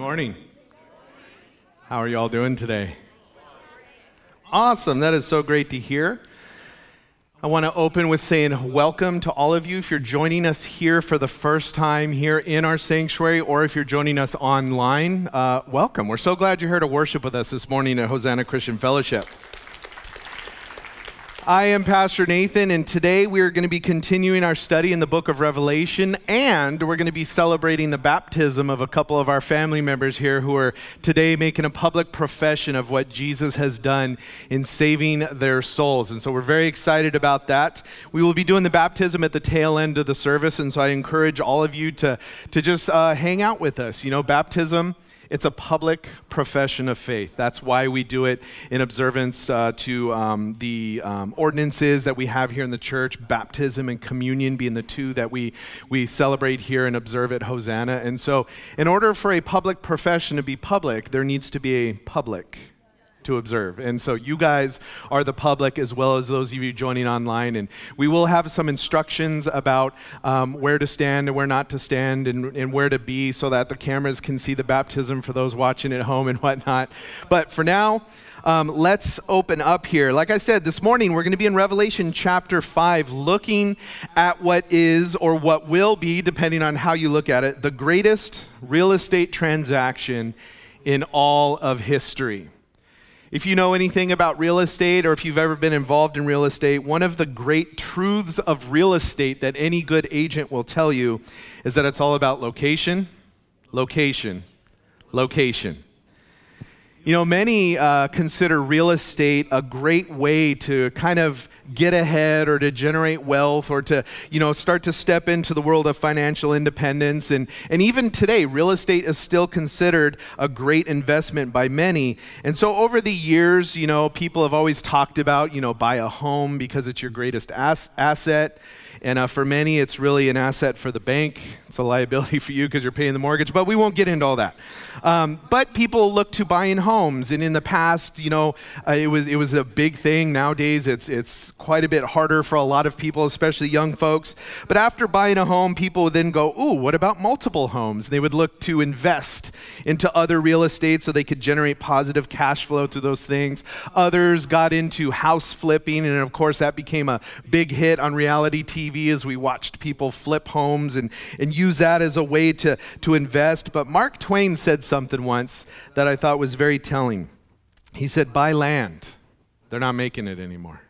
morning. How are you all doing today? Awesome. That is so great to hear. I want to open with saying welcome to all of you. If you're joining us here for the first time here in our sanctuary, or if you're joining us online, uh, welcome. We're so glad you're here to worship with us this morning at Hosanna Christian Fellowship. I am Pastor Nathan, and today we are going to be continuing our study in the book of Revelation, and we're going to be celebrating the baptism of a couple of our family members here who are today making a public profession of what Jesus has done in saving their souls. And so we're very excited about that. We will be doing the baptism at the tail end of the service, and so I encourage all of you to, to just uh, hang out with us. You know, baptism it's a public profession of faith. That's why we do it in observance uh, to um, the um, ordinances that we have here in the church, baptism and communion being the two that we, we celebrate here and observe at Hosanna. And so, in order for a public profession to be public, there needs to be a public to observe. And so you guys are the public as well as those of you joining online. And we will have some instructions about um, where to stand and where not to stand and, and where to be so that the cameras can see the baptism for those watching at home and whatnot. But for now, um, let's open up here. Like I said, this morning we're going to be in Revelation chapter 5, looking at what is or what will be, depending on how you look at it, the greatest real estate transaction in all of history. If you know anything about real estate or if you've ever been involved in real estate, one of the great truths of real estate that any good agent will tell you is that it's all about location, location, location. You know, many uh, consider real estate a great way to kind of get ahead or to generate wealth or to, you know, start to step into the world of financial independence. And, and even today, real estate is still considered a great investment by many. And so over the years, you know, people have always talked about, you know, buy a home because it's your greatest ass- asset. And uh, for many, it's really an asset for the bank. It's a liability for you because you're paying the mortgage, but we won't get into all that. Um, but people look to buying homes, and in the past, you know, uh, it was it was a big thing. Nowadays, it's it's quite a bit harder for a lot of people, especially young folks. But after buying a home, people would then go, "Ooh, what about multiple homes?" They would look to invest into other real estate so they could generate positive cash flow through those things. Others got into house flipping, and of course, that became a big hit on reality TV as we watched people flip homes and and use that as a way to, to invest. But Mark Twain said something once that I thought was very telling. He said, Buy land. They're not making it anymore.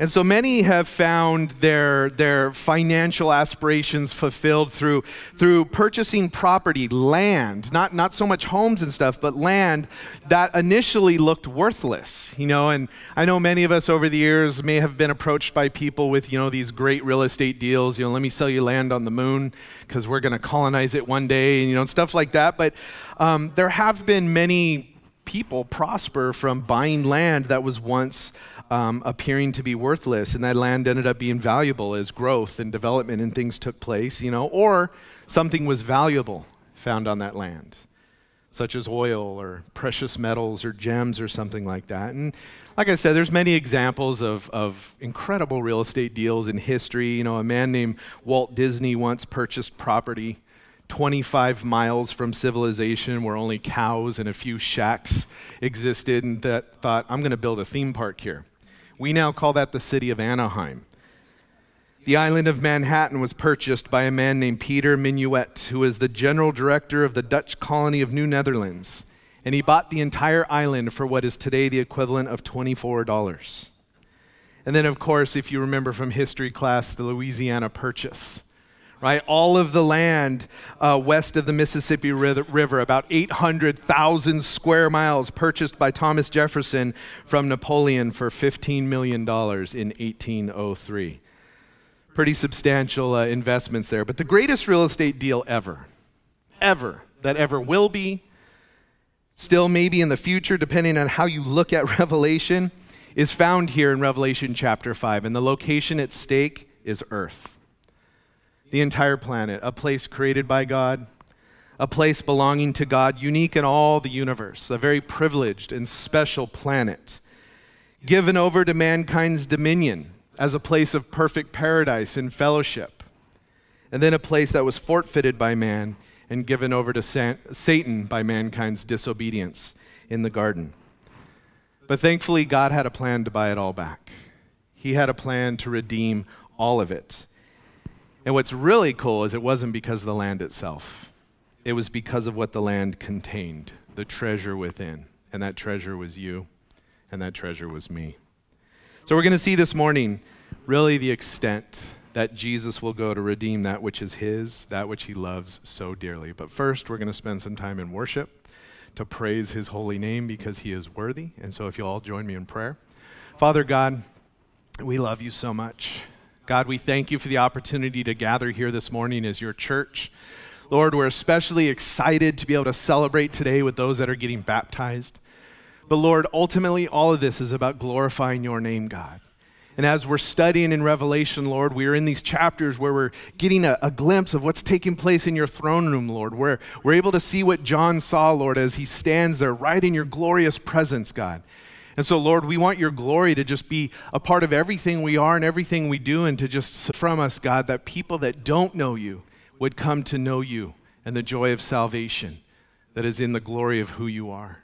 And so many have found their, their financial aspirations fulfilled through, through purchasing property, land, not, not so much homes and stuff, but land that initially looked worthless. You know, and I know many of us over the years may have been approached by people with, you know, these great real estate deals. You know, let me sell you land on the moon because we're going to colonize it one day, and, you know, stuff like that. But um, there have been many people prosper from buying land that was once um, appearing to be worthless, and that land ended up being valuable as growth and development and things took place, you know, or something was valuable found on that land, such as oil or precious metals or gems or something like that. And like I said, there's many examples of, of incredible real estate deals in history. You know, a man named Walt Disney once purchased property 25 miles from civilization where only cows and a few shacks existed and that thought, I'm going to build a theme park here. We now call that the city of Anaheim. The island of Manhattan was purchased by a man named Peter Minuit, who was the general director of the Dutch colony of New Netherlands. And he bought the entire island for what is today the equivalent of $24. And then, of course, if you remember from history class, the Louisiana Purchase right? All of the land uh, west of the Mississippi River, about 800,000 square miles, purchased by Thomas Jefferson from Napoleon for $15 million in 1803. Pretty substantial uh, investments there. But the greatest real estate deal ever, ever, that ever will be, still maybe in the future, depending on how you look at Revelation, is found here in Revelation chapter 5. And the location at stake is earth the entire planet, a place created by God, a place belonging to God, unique in all the universe, a very privileged and special planet, given over to mankind's dominion as a place of perfect paradise and fellowship, and then a place that was forfeited by man and given over to Satan by mankind's disobedience in the garden. But thankfully, God had a plan to buy it all back. He had a plan to redeem all of it. And what's really cool is it wasn't because of the land itself, it was because of what the land contained, the treasure within. And that treasure was you, and that treasure was me. So we're going to see this morning really the extent that Jesus will go to redeem that which is his, that which he loves so dearly. But first, we're going to spend some time in worship to praise his holy name because he is worthy. And so if you'll all join me in prayer. Father God, we love you so much. God, we thank you for the opportunity to gather here this morning as your church. Lord, we're especially excited to be able to celebrate today with those that are getting baptized. But Lord, ultimately, all of this is about glorifying your name, God. And as we're studying in Revelation, Lord, we are in these chapters where we're getting a, a, glimpse of what's taking place in your throne room, Lord, where we're able to see what John saw, Lord, as he stands there right in your glorious presence, God. And so, Lord, we want your glory to just be a part of everything we are and everything we do, and to just from us, God, that people that don't know you would come to know you and the joy of salvation that is in the glory of who you are.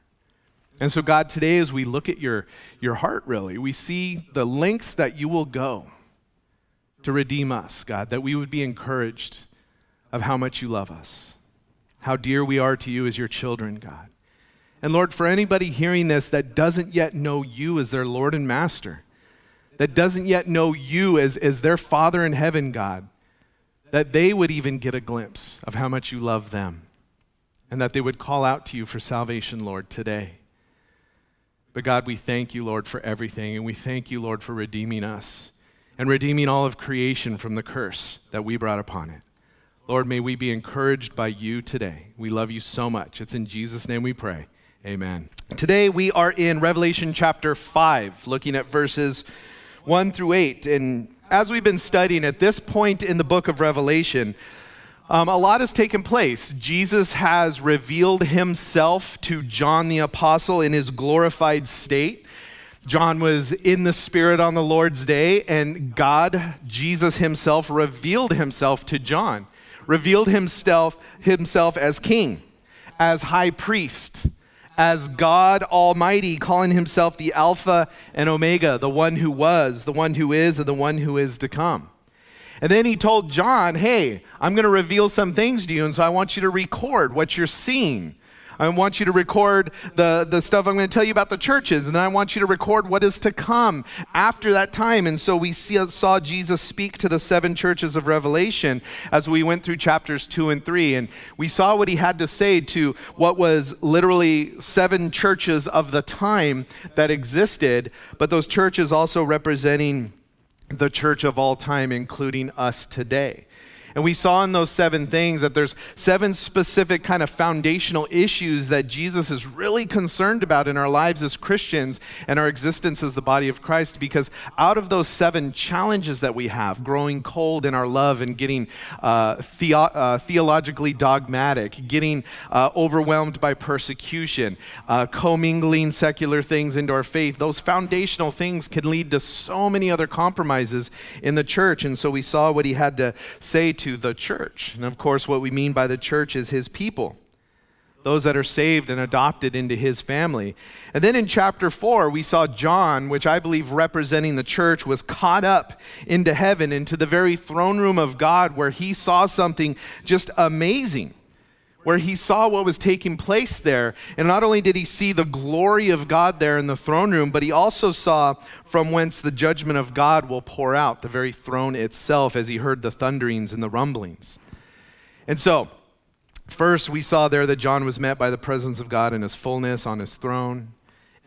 And so, God, today as we look at your, your heart, really, we see the lengths that you will go to redeem us, God, that we would be encouraged of how much you love us, how dear we are to you as your children, God. And Lord, for anybody hearing this that doesn't yet know you as their Lord and Master, that doesn't yet know you as, as their Father in heaven, God, that they would even get a glimpse of how much you love them and that they would call out to you for salvation, Lord, today. But God, we thank you, Lord, for everything, and we thank you, Lord, for redeeming us and redeeming all of creation from the curse that we brought upon it. Lord, may we be encouraged by you today. We love you so much. It's in Jesus' name we pray. Amen. Today we are in Revelation chapter 5, looking at verses 1 through 8. And as we've been studying at this point in the book of Revelation, um, a lot has taken place. Jesus has revealed himself to John the Apostle in his glorified state. John was in the Spirit on the Lord's day, and God, Jesus himself, revealed himself to John, revealed himself, himself as king, as high priest as God Almighty, calling himself the Alpha and Omega, the one who was, the one who is, and the one who is to come. And then he told John, Hey, I'm going to reveal some things to you, and so I want you to record what you're seeing. I want you to record the, the stuff I'm going to tell you about the churches, and then I want you to record what is to come after that time. And so we see, saw Jesus speak to the seven churches of Revelation as we went through chapters two and three. And we saw what he had to say to what was literally seven churches of the time that existed, but those churches also representing the church of all time, including us today. And we saw in those seven things that there's seven specific kind of foundational issues that Jesus is really concerned about in our lives as Christians and our existence as the body of Christ. Because out of those seven challenges that we have, growing cold in our love and getting uh, the- uh, theologically dogmatic, getting uh, overwhelmed by persecution, uh, commingling secular things into our faith, those foundational things can lead to so many other compromises in the church. And so we saw what he had to say to to the church. And of course, what we mean by the church is his people, those that are saved and adopted into his family. And then in chapter 4, we saw John, which I believe representing the church, was caught up into heaven, into the very throne room of God, where he saw something just amazing where he saw what was taking place there. And not only did he see the glory of God there in the throne room, but he also saw from whence the judgment of God will pour out, the very throne itself, as he heard the thunderings and the rumblings. And so, first we saw there that John was met by the presence of God in his fullness on his throne.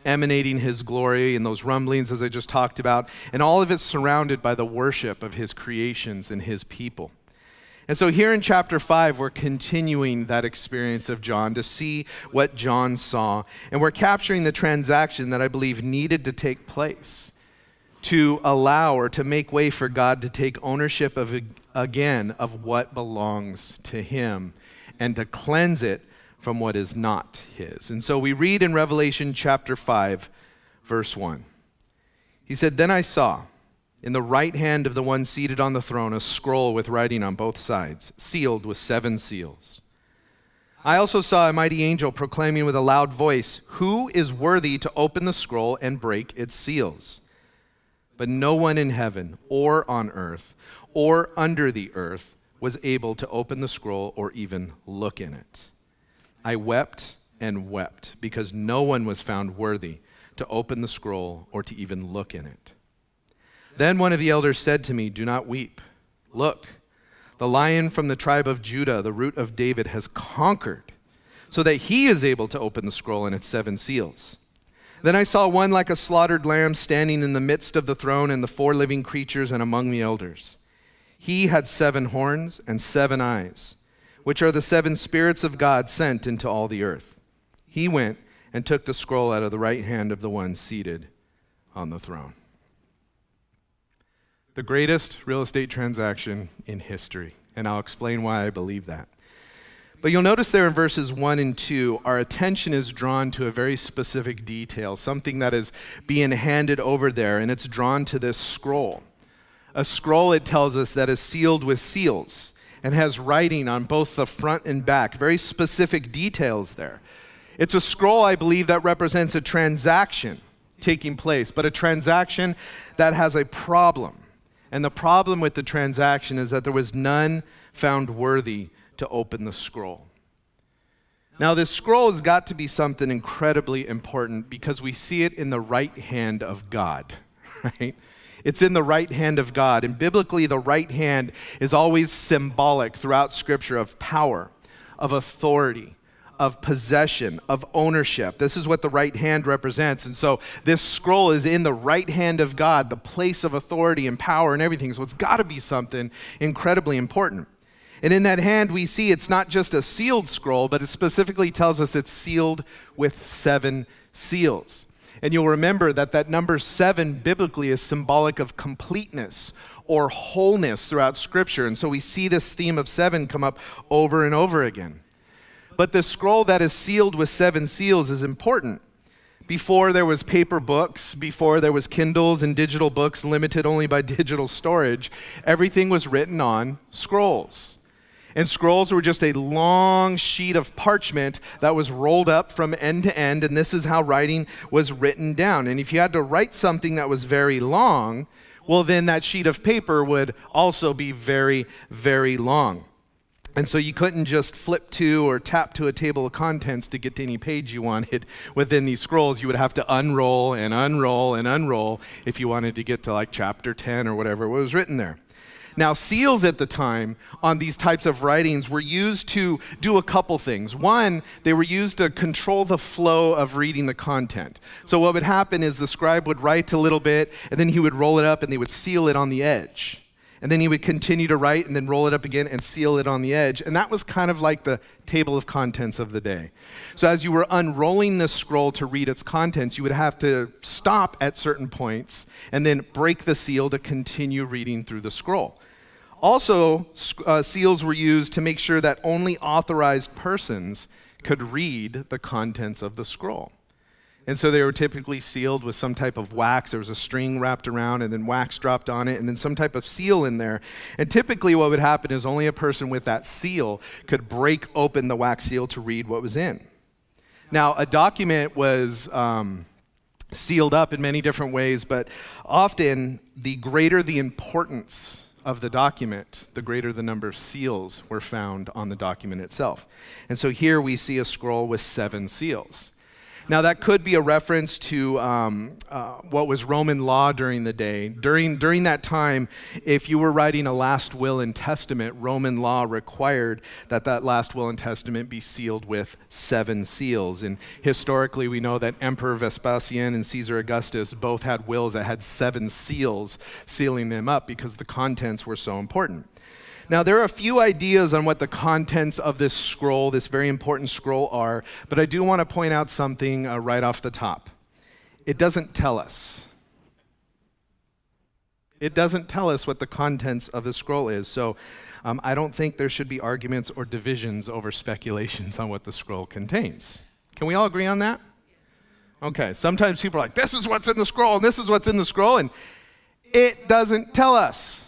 Emanating his glory and those rumblings, as I just talked about, and all of it surrounded by the worship of his creations and his people. And so here in chapter 5, we're continuing that experience of John to see what John saw. And we're capturing the transaction that I believe needed to take place to allow or to make way for God to take ownership of again of what belongs to him and to cleanse it from what is not his. And so we read in Revelation chapter 5 verse 1. He said, "Then I saw in the right hand of the one seated on the throne, a scroll with writing on both sides, sealed with seven seals. I also saw a mighty angel proclaiming with a loud voice, Who is worthy to open the scroll and break its seals? But no one in heaven or on earth or under the earth was able to open the scroll or even look in it. I wept and wept because no one was found worthy to open the scroll or to even look in it. Then one of the elders said to me, Do not weep. Look, the lion from the tribe of Judah, the root of David, has conquered, so that he is able to open the scroll and its seven seals. Then I saw one like a slaughtered lamb standing in the midst of the throne and the four living creatures and among the elders. He had seven horns and seven eyes, which are the seven spirits of God sent into all the earth. He went and took the scroll out of the right hand of the one seated on the throne the greatest real estate transaction in history. And I'll explain why I believe that. But you'll notice there in verses 1 and 2, our attention is drawn to a very specific detail, something that is being handed over there, and it's drawn to this scroll. A scroll, it tells us, that is sealed with seals and has writing on both the front and back, very specific details there. It's a scroll, I believe, that represents a transaction taking place, but a transaction that has a problem. And the problem with the transaction is that there was none found worthy to open the scroll. Now, this scroll has got to be something incredibly important because we see it in the right hand of God, right? It's in the right hand of God. And biblically, the right hand is always symbolic throughout Scripture of power, of authority, of possession, of ownership. This is what the right hand represents. And so this scroll is in the right hand of God, the place of authority and power and everything. So it's got to be something incredibly important. And in that hand, we see it's not just a sealed scroll, but it specifically tells us it's sealed with seven seals. And you'll remember that that number seven biblically is symbolic of completeness or wholeness throughout Scripture. And so we see this theme of seven come up over and over again. But the scroll that is sealed with seven seals is important. Before there was paper books, before there was Kindles and digital books limited only by digital storage, everything was written on scrolls. And scrolls were just a long sheet of parchment that was rolled up from end to end, and this is how writing was written down. And if you had to write something that was very long, well, then that sheet of paper would also be very, very long. And so you couldn't just flip to or tap to a table of contents to get to any page you wanted within these scrolls. You would have to unroll and unroll and unroll if you wanted to get to like chapter 10 or whatever was written there. Now, seals at the time on these types of writings were used to do a couple things. One, they were used to control the flow of reading the content. So, what would happen is the scribe would write a little bit, and then he would roll it up and they would seal it on the edge. And then he would continue to write and then roll it up again and seal it on the edge. And that was kind of like the table of contents of the day. So as you were unrolling this scroll to read its contents, you would have to stop at certain points and then break the seal to continue reading through the scroll. Also, uh, seals were used to make sure that only authorized persons could read the contents of the scroll. And so they were typically sealed with some type of wax. There was a string wrapped around and then wax dropped on it and then some type of seal in there. And typically what would happen is only a person with that seal could break open the wax seal to read what was in. Now, a document was um, sealed up in many different ways, but often the greater the importance of the document, the greater the number of seals were found on the document itself. And so here we see a scroll with seven seals. Now, that could be a reference to um, uh, what was Roman law during the day. During, during that time, if you were writing a last will and testament, Roman law required that that last will and testament be sealed with seven seals. And historically, we know that Emperor Vespasian and Caesar Augustus both had wills that had seven seals sealing them up because the contents were so important. Now, there are a few ideas on what the contents of this scroll, this very important scroll, are, but I do want to point out something uh, right off the top. It doesn't tell us. It doesn't tell us what the contents of the scroll is. So um, I don't think there should be arguments or divisions over speculations on what the scroll contains. Can we all agree on that? Okay, sometimes people are like, this is what's in the scroll, and this is what's in the scroll, and it doesn't tell us.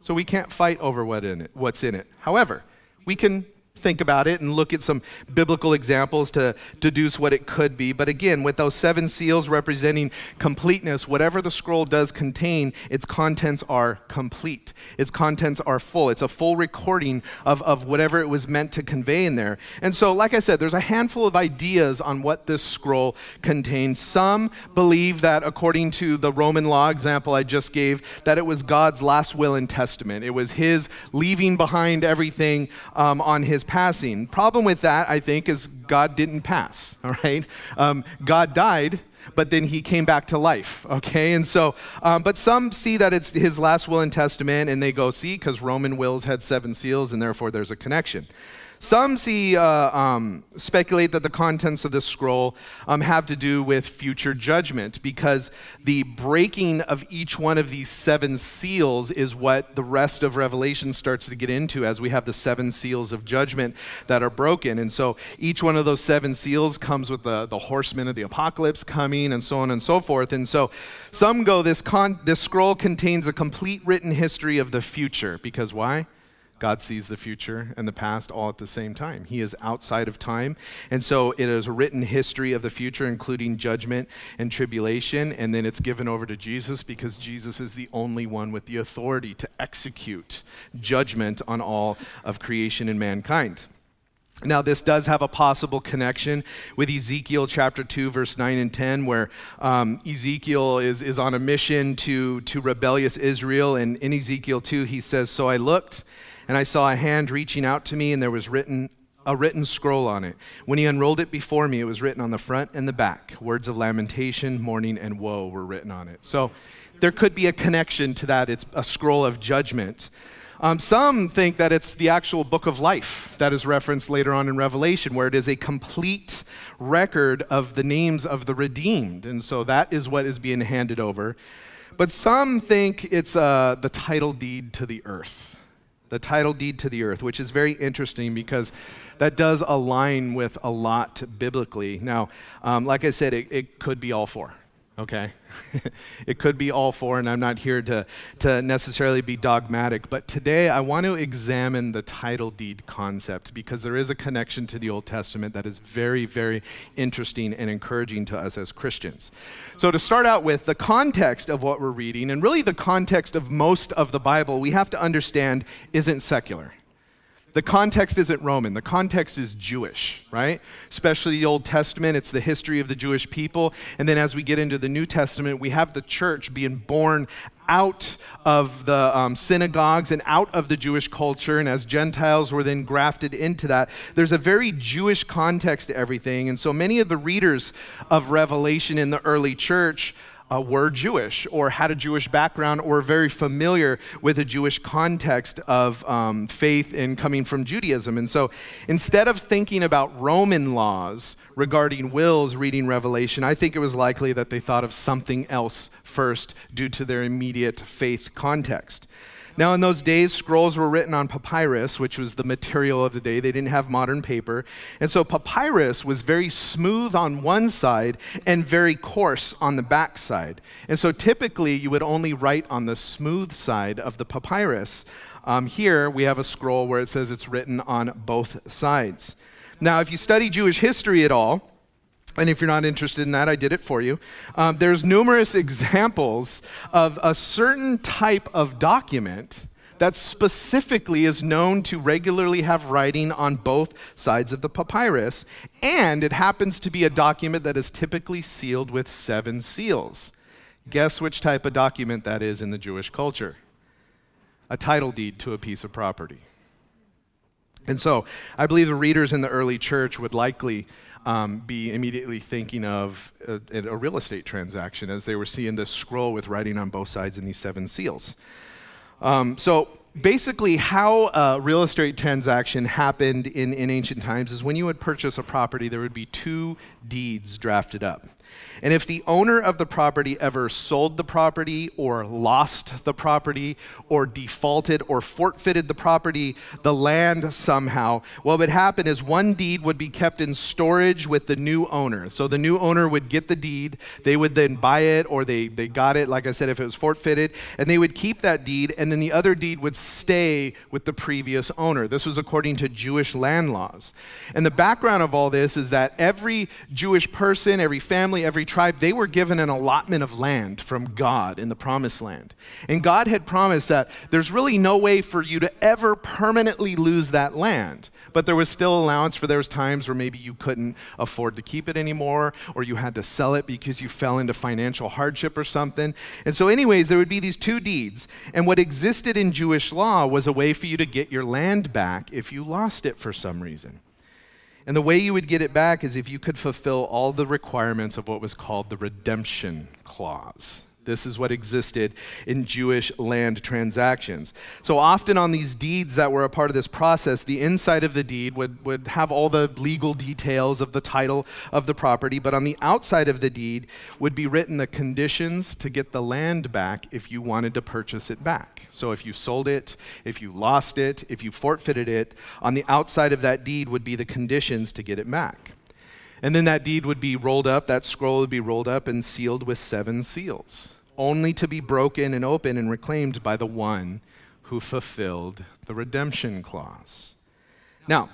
So we can't fight over what in it, what's in it. However, we can think about it and look at some biblical examples to deduce what it could be. But again, with those seven seals representing completeness, whatever the scroll does contain, its contents are complete. Its contents are full. It's a full recording of, of whatever it was meant to convey in there. And so, like I said, there's a handful of ideas on what this scroll contains. Some believe that, according to the Roman law example I just gave, that it was God's last will and testament. It was his leaving behind everything um, on his passing. Problem with that, I think, is God didn't pass, all right? Um, God died, but then he came back to life, okay? And so, um, but some see that it's his last will and testament, and they go, see, because Roman wills had seven seals, and therefore there's a connection. Some see, uh, um, speculate that the contents of this scroll um, have to do with future judgment because the breaking of each one of these seven seals is what the rest of Revelation starts to get into as we have the seven seals of judgment that are broken. And so each one of those seven seals comes with the, the horsemen of the apocalypse coming and so on and so forth. And so some go, this, con- this scroll contains a complete written history of the future because why? God sees the future and the past all at the same time. He is outside of time. And so it is written history of the future, including judgment and tribulation. And then it's given over to Jesus because Jesus is the only one with the authority to execute judgment on all of creation and mankind. Now, this does have a possible connection with Ezekiel chapter 2, verse 9 and 10, where um, Ezekiel is, is on a mission to, to rebellious Israel. And in Ezekiel 2, he says, So I looked and I saw a hand reaching out to me, and there was written a written scroll on it. When he unrolled it before me, it was written on the front and the back. Words of lamentation, mourning, and woe were written on it. So there could be a connection to that. It's a scroll of judgment. Um, some think that it's the actual book of life that is referenced later on in Revelation, where it is a complete record of the names of the redeemed. And so that is what is being handed over. But some think it's uh, the title deed to the earth the title deed to the earth, which is very interesting because that does align with a lot biblically. Now, um, like I said, it, it could be all four okay? it could be all four, and I'm not here to, to necessarily be dogmatic, but today I want to examine the title deed concept because there is a connection to the Old Testament that is very, very interesting and encouraging to us as Christians. So, to start out with, the context of what we're reading, and really the context of most of the Bible, we have to understand isn't secular. The context isn't Roman, the context is Jewish, right? Especially the Old Testament, it's the history of the Jewish people. And then as we get into the New Testament, we have the church being born out of the um, synagogues and out of the Jewish culture. And as Gentiles were then grafted into that, there's a very Jewish context to everything. And so many of the readers of Revelation in the early church uh, were Jewish or had a Jewish background or very familiar with a Jewish context of um, faith and coming from Judaism. And so instead of thinking about Roman laws regarding wills reading Revelation, I think it was likely that they thought of something else first due to their immediate faith context. Now, in those days, scrolls were written on papyrus, which was the material of the day. They didn't have modern paper. And so papyrus was very smooth on one side and very coarse on the back side. And so typically, you would only write on the smooth side of the papyrus. Um, here, we have a scroll where it says it's written on both sides. Now, if you study Jewish history at all, and if you're not interested in that, I did it for you. Um, there's numerous examples of a certain type of document that specifically is known to regularly have writing on both sides of the papyrus, and it happens to be a document that is typically sealed with seven seals. Guess which type of document that is in the Jewish culture? A title deed to a piece of property. And so, I believe the readers in the early church would likely um, be immediately thinking of a, a, real estate transaction as they were seeing this scroll with writing on both sides and these seven seals. Um, so basically, how a real estate transaction happened in, in ancient times is when you would purchase a property, there would be two deeds drafted up. And if the owner of the property ever sold the property or lost the property or defaulted or forfeited the property, the land somehow, what would happen is one deed would be kept in storage with the new owner. So the new owner would get the deed, they would then buy it or they, they got it, like I said, if it was forfeited, and they would keep that deed, and then the other deed would stay with the previous owner. This was according to Jewish land laws. And the background of all this is that every Jewish person, every family, every tribe, they were given an allotment of land from God in the promised land. And God had promised that there's really no way for you to ever permanently lose that land. But there was still allowance for those times where maybe you couldn't afford to keep it anymore, or you had to sell it because you fell into financial hardship or something. And so, anyways, there would be these two deeds. And what existed in Jewish law was a way for you to get your land back if you lost it for some reason. And the way you would get it back is if you could fulfill all the requirements of what was called the redemption clause. This is what existed in Jewish land transactions. So often on these deeds that were a part of this process, the inside of the deed would, would have all the legal details of the title of the property, but on the outside of the deed would be written the conditions to get the land back if you wanted to purchase it back. So if you sold it, if you lost it, if you forfeited it, on the outside of that deed would be the conditions to get it back. And then that deed would be rolled up, that scroll would be rolled up and sealed with seven seals only to be broken and open and reclaimed by the one who fulfilled the redemption clause. Now,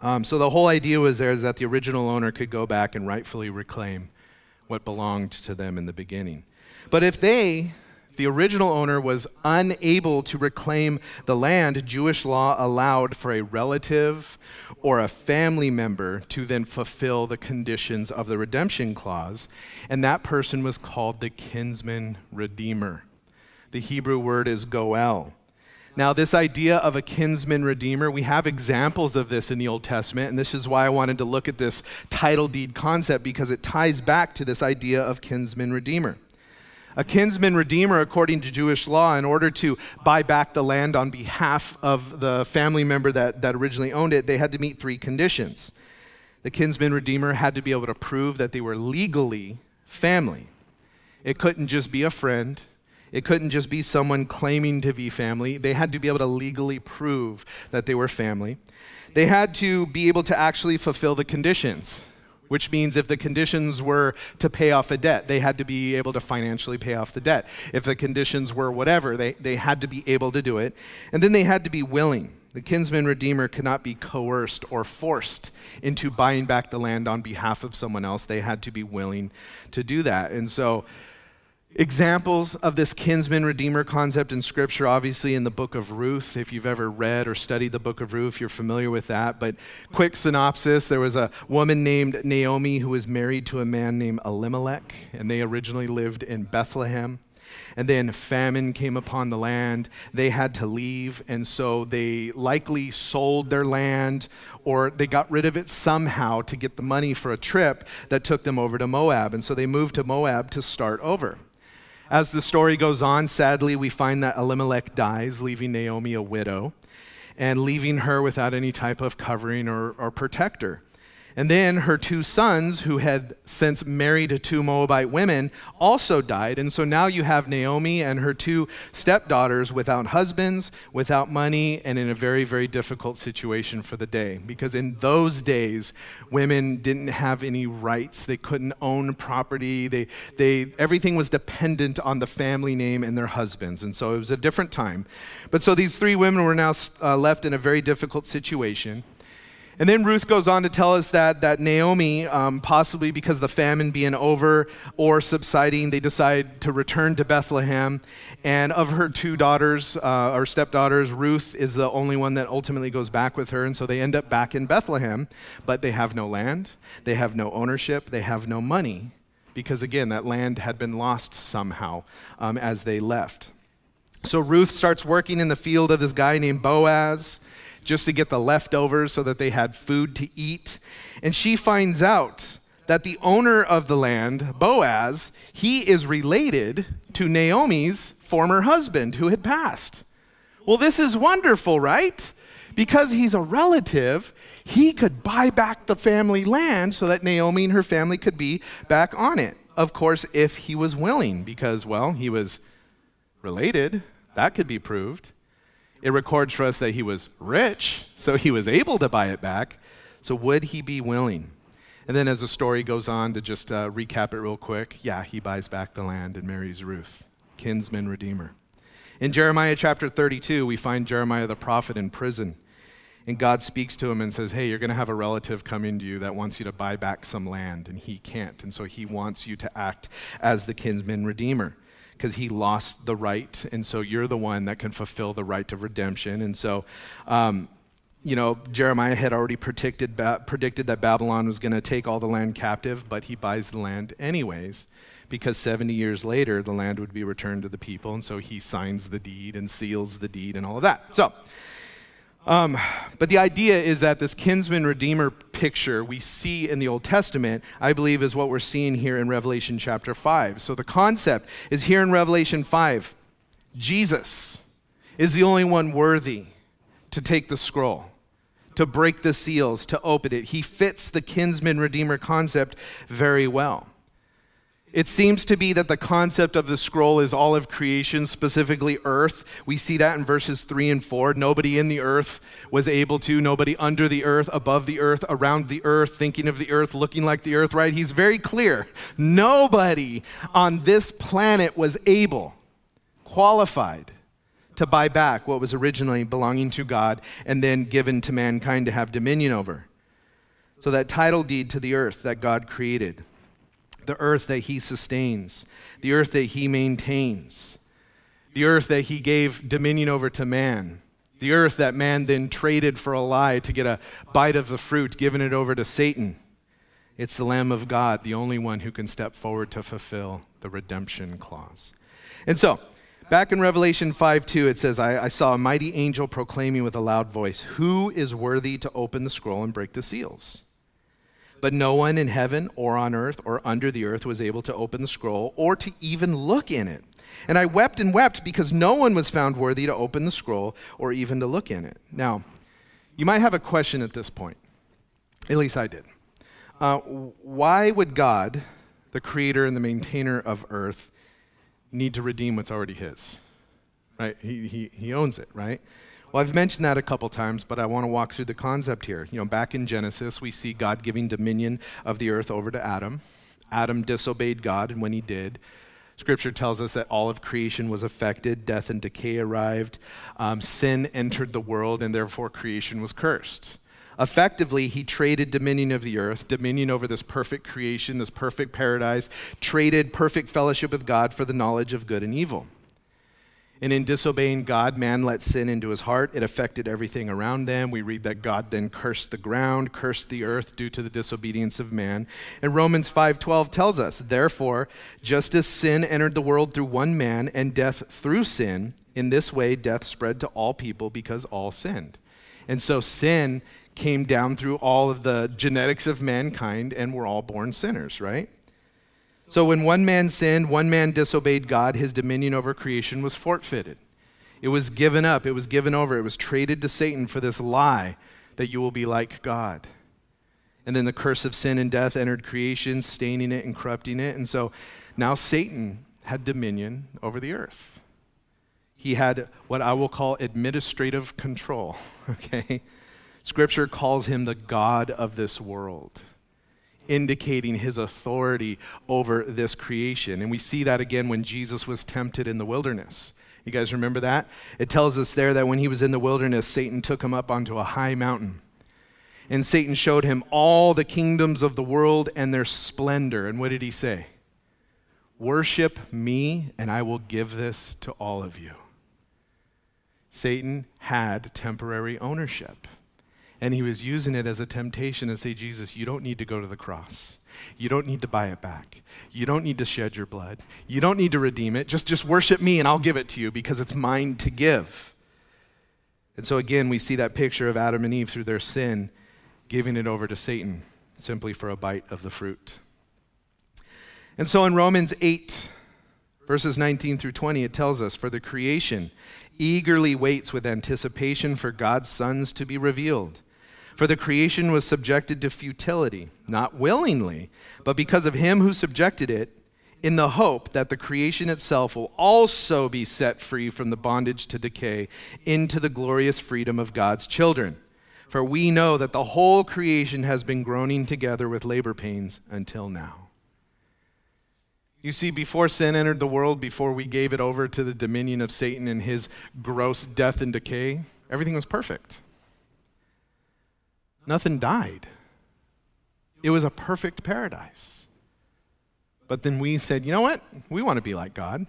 um, so the whole idea was there is that the original owner could go back and rightfully reclaim what belonged to them in the beginning. But if they the original owner was unable to reclaim the land, Jewish law allowed for a relative or a family member to then fulfill the conditions of the redemption clause, and that person was called the kinsman redeemer. The Hebrew word is goel. Now, this idea of a kinsman redeemer, we have examples of this in the Old Testament, and this is why I wanted to look at this title deed concept because it ties back to this idea of kinsman redeemer a kinsman redeemer according to Jewish law in order to buy back the land on behalf of the family member that, that originally owned it, they had to meet three conditions. The kinsman redeemer had to be able to prove that they were legally family. It couldn't just be a friend. It couldn't just be someone claiming to be family. They had to be able to legally prove that they were family. They had to be able to actually fulfill the conditions which means if the conditions were to pay off a debt, they had to be able to financially pay off the debt. If the conditions were whatever, they, they had to be able to do it. And then they had to be willing. The kinsman redeemer could not be coerced or forced into buying back the land on behalf of someone else. They had to be willing to do that. And so Examples of this kinsman redeemer concept in Scripture, obviously, in the book of Ruth. If you've ever read or studied the book of Ruth, you're familiar with that. But quick synopsis there was a woman named Naomi who was married to a man named Elimelech, and they originally lived in Bethlehem. And then famine came upon the land. They had to leave, and so they likely sold their land or they got rid of it somehow to get the money for a trip that took them over to Moab. And so they moved to Moab to start over. As the story goes on, sadly, we find that Elimelech dies, leaving Naomi a widow and leaving her without any type of covering or, or protector. And then her two sons, who had since married two Moabite women, also died. And so now you have Naomi and her two stepdaughters without husbands, without money, and in a very, very difficult situation for the day. Because in those days, women didn't have any rights. They couldn't own property. They, they, everything was dependent on the family name and their husbands. And so it was a different time. But so these three women were now uh, left in a very difficult situation. And then Ruth goes on to tell us that, that Naomi, um, possibly because the famine being over or subsiding, they decide to return to Bethlehem. And of her two daughters, uh, or stepdaughters, Ruth is the only one that ultimately goes back with her. And so they end up back in Bethlehem, but they have no land, they have no ownership, they have no money, because again, that land had been lost somehow um, as they left. So Ruth starts working in the field of this guy named Boaz just to get the leftovers so that they had food to eat. And she finds out that the owner of the land, Boaz, he is related to Naomi's former husband who had passed. Well, this is wonderful, right? because he's a relative, he could buy back the family land so that Naomi and her family could be back on it. Of course, if he was willing, because, well, he was related. That could be proved. It records for us that he was rich, so he was able to buy it back. So, would he be willing? And then, as the story goes on, to just uh, recap it real quick, yeah, he buys back the land and marries Ruth, kinsman redeemer. In Jeremiah chapter 32, we find Jeremiah the prophet in prison. And God speaks to him and says, Hey, you're going to have a relative coming to you that wants you to buy back some land, and he can't. And so he wants you to act as the kinsman redeemer because he lost the right. And so you're the one that can fulfill the right of redemption. And so, um, you know, Jeremiah had already predicted, ba- predicted that Babylon was going to take all the land captive, but he buys the land anyways because 70 years later the land would be returned to the people. And so he signs the deed and seals the deed and all of that. So, um, but the idea is that this kinsman redeemer picture we see in the Old Testament, I believe, is what we're seeing here in Revelation chapter 5. So the concept is here in Revelation 5 Jesus is the only one worthy to take the scroll, to break the seals, to open it. He fits the kinsman redeemer concept very well. It seems to be that the concept of the scroll is all of creation, specifically earth. We see that in verses 3 and 4. Nobody in the earth was able to, nobody under the earth, above the earth, around the earth, thinking of the earth, looking like the earth, right? He's very clear. Nobody on this planet was able, qualified, to buy back what was originally belonging to God and then given to mankind to have dominion over. So, that title deed to the earth that God created the earth that he sustains, the earth that he maintains, the earth that he gave dominion over to man, the earth that man then traded for a lie to get a bite of the fruit, giving it over to Satan. It's the Lamb of God, the only one who can step forward to fulfill the redemption clause. And so, back in Revelation 5 2, it says, I, I saw a mighty angel proclaiming with a loud voice, Who is worthy to open the scroll and break the seals? But no one in heaven or on earth or under the earth was able to open the scroll or to even look in it. And I wept and wept because no one was found worthy to open the scroll or even to look in it. Now, you might have a question at this point. At least I did. Uh, why would God, the creator and the maintainer of earth, need to redeem what's already his? Right? He, he, he owns it, right? Well, I've mentioned that a couple times, but I want to walk through the concept here. You know, back in Genesis, we see God giving dominion of the earth over to Adam. Adam disobeyed God, and when he did, Scripture tells us that all of creation was affected, death and decay arrived, um, sin entered the world, and therefore creation was cursed. Effectively, he traded dominion of the earth, dominion over this perfect creation, this perfect paradise, traded perfect fellowship with God for the knowledge of good and evil. And in disobeying God, man let sin into his heart. It affected everything around them. We read that God then cursed the ground, cursed the earth due to the disobedience of man. And Romans 5:12 tells us, "Therefore, just as sin entered the world through one man and death through sin, in this way death spread to all people because all sinned." And so sin came down through all of the genetics of mankind and we're all born sinners, right? So when one man sinned, one man disobeyed God, his dominion over creation was forfeited. It was given up, it was given over, it was traded to Satan for this lie that you will be like God. And then the curse of sin and death entered creation, staining it and corrupting it. And so now Satan had dominion over the earth. He had what I will call administrative control, okay? Scripture calls him the God of this world indicating his authority over this creation. And we see that again when Jesus was tempted in the wilderness. You guys remember that? It tells us there that when he was in the wilderness, Satan took him up onto a high mountain. And Satan showed him all the kingdoms of the world and their splendor. And what did he say? Worship me, and I will give this to all of you. Satan had temporary ownership. And he was using it as a temptation to say, Jesus, you don't need to go to the cross. You don't need to buy it back. You don't need to shed your blood. You don't need to redeem it. Just, just worship me and I'll give it to you because it's mine to give. And so again, we see that picture of Adam and Eve through their sin giving it over to Satan simply for a bite of the fruit. And so in Romans 8, Verses 19 through 20, it tells us, For the creation eagerly waits with anticipation for God's sons to be revealed. For the creation was subjected to futility, not willingly, but because of him who subjected it, in the hope that the creation itself will also be set free from the bondage to decay into the glorious freedom of God's children. For we know that the whole creation has been groaning together with labor pains until now. You see, before sin entered the world, before we gave it over to the dominion of Satan and his gross death and decay, everything was perfect. Nothing died. It was a perfect paradise. But then we said, you know what? We want to be like God.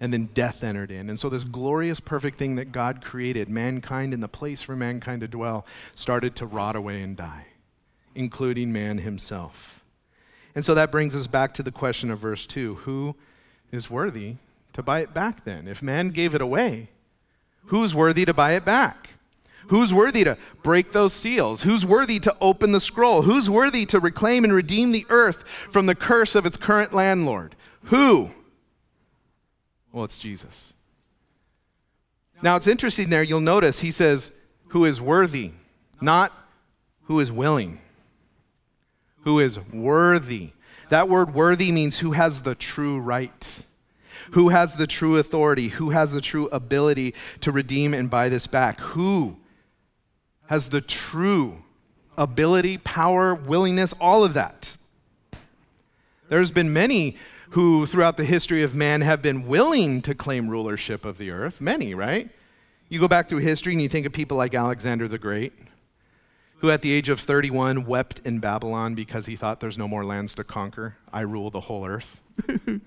And then death entered in. And so, this glorious, perfect thing that God created, mankind and the place for mankind to dwell, started to rot away and die, including man himself. And so that brings us back to the question of verse 2 Who is worthy to buy it back then? If man gave it away, who's worthy to buy it back? Who's worthy to break those seals? Who's worthy to open the scroll? Who's worthy to reclaim and redeem the earth from the curse of its current landlord? Who? Well, it's Jesus. Now, it's interesting there, you'll notice he says, who is worthy, not who is willing who is worthy. That word worthy means who has the true right, who has the true authority, who has the true ability to redeem and buy this back, who has the true ability, power, willingness, all of that. There's been many who, throughout the history of man, have been willing to claim rulership of the earth. Many, right? You go back through history and you think of people like Alexander the Great who at the age of 31 wept in Babylon because he thought there's no more lands to conquer. I rule the whole earth.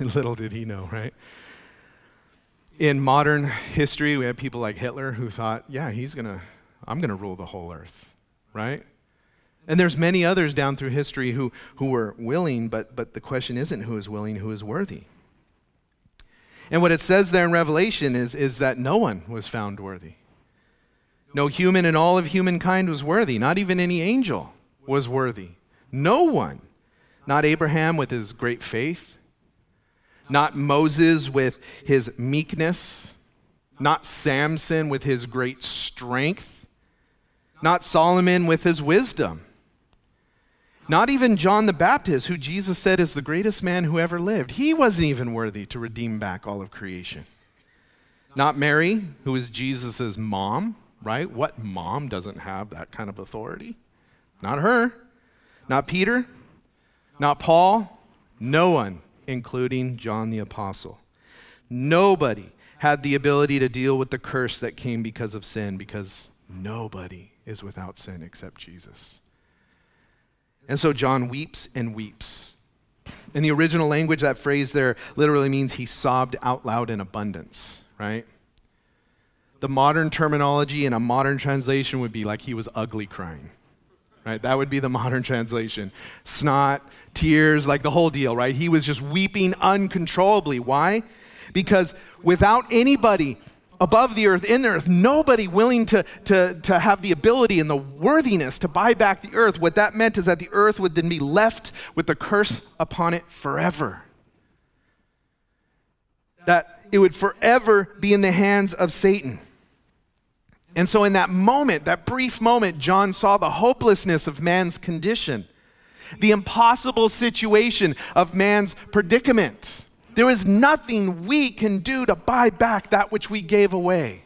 Little did he know, right? In modern history, we have people like Hitler who thought, yeah, he's going to, I'm going to rule the whole earth, right? And there's many others down through history who, who were willing, but, but the question isn't who is willing, who is worthy. And what it says there in Revelation is, is that no one was found worthy. No human in all of humankind was worthy, not even any angel was worthy. No one. Not Abraham with his great faith, not Moses with his meekness, not Samson with his great strength, not Solomon with his wisdom. Not even John the Baptist, who Jesus said is the greatest man who ever lived. He wasn't even worthy to redeem back all of creation. Not Mary, who is Jesus' mom right? What mom doesn't have that kind of authority? Not her. Not Peter. Not Paul. No one, including John the Apostle. Nobody had the ability to deal with the curse that came because of sin, because nobody is without sin except Jesus. And so John weeps and weeps. In the original language, that phrase there literally means he sobbed out loud in abundance, right? the modern terminology in a modern translation would be like he was ugly crying. Right? That would be the modern translation. Snot, tears, like the whole deal, right? He was just weeping uncontrollably. Why? Because without anybody above the earth, in the earth, nobody willing to, to, to have the ability and the worthiness to buy back the earth, what that meant is that the earth would then be left with the curse upon it forever. That it would forever be in the hands of Satan. And so, in that moment, that brief moment, John saw the hopelessness of man's condition, the impossible situation of man's predicament. There is nothing we can do to buy back that which we gave away.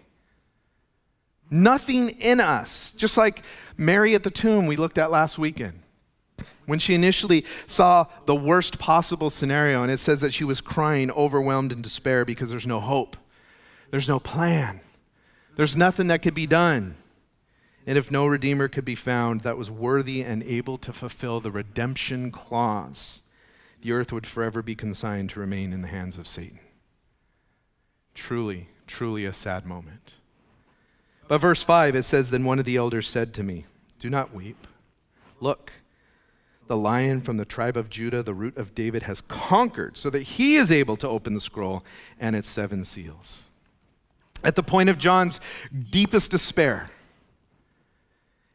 Nothing in us. Just like Mary at the tomb we looked at last weekend. When she initially saw the worst possible scenario, and it says that she was crying, overwhelmed in despair because there's no hope, there's no plan. There's nothing that could be done. And if no Redeemer could be found that was worthy and able to fulfill the redemption clause, the earth would forever be consigned to remain in the hands of Satan. Truly, truly a sad moment. But verse 5, it says, Then one of the elders said to me, Do not weep. Look, the lion from the tribe of Judah, the root of David, has conquered so that he is able to open the scroll and its seven seals at the point of John's deepest despair,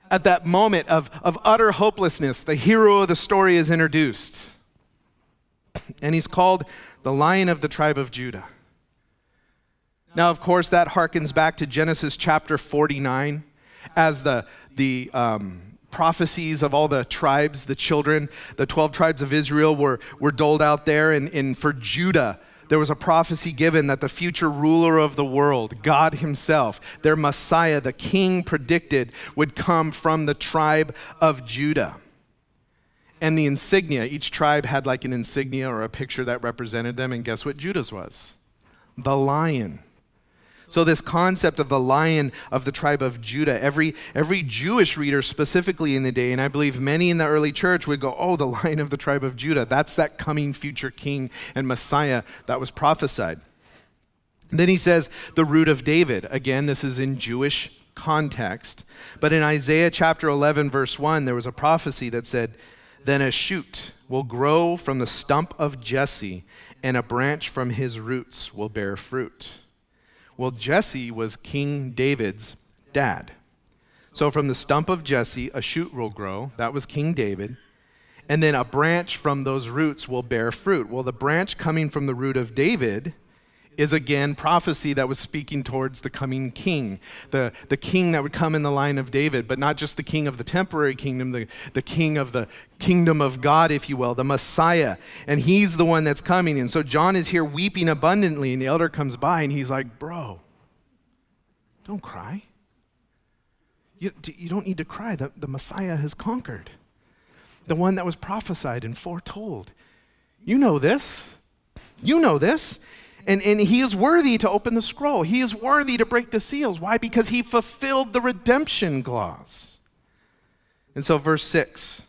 at that moment of, of utter hopelessness, the hero of the story is introduced. and he's called the Lion of the tribe of Judah. Now, of course, that harkens back to Genesis chapter 49 as the, the um, prophecies of all the tribes, the children, the 12 tribes of Israel were, were doled out there. And, and for Judah, there was a prophecy given that the future ruler of the world, God Himself, their Messiah, the King predicted, would come from the tribe of Judah. And the insignia, each tribe had like an insignia or a picture that represented them. And guess what Judah's was? The lion. So, this concept of the lion of the tribe of Judah, every, every Jewish reader specifically in the day, and I believe many in the early church would go, Oh, the lion of the tribe of Judah. That's that coming future king and Messiah that was prophesied. then he says, the root of David. Again, this is in Jewish context. But in Isaiah chapter 11, verse 1, there was a prophecy that said, Then a shoot will grow from the stump of Jesse, and a branch from his roots will bear fruit. Well, Jesse was King David's dad. So from the stump of Jesse, a shoot will grow. That was King David. And then a branch from those roots will bear fruit. Well, the branch coming from the root of David is again prophecy that was speaking towards the coming king, the, the king that would come in the line of David, but not just the king of the temporary kingdom, the, the king of the kingdom of God, if you will, the Messiah. And he's the one that's coming. And so John is here weeping abundantly, and the elder comes by and he's like, Bro, don't cry. You, you don't need to cry. The, the Messiah has conquered, the one that was prophesied and foretold. You know this. You know this. And, and he is worthy to open the scroll. He is worthy to break the seals. Why? Because he fulfilled the redemption clause. And so, verse 6,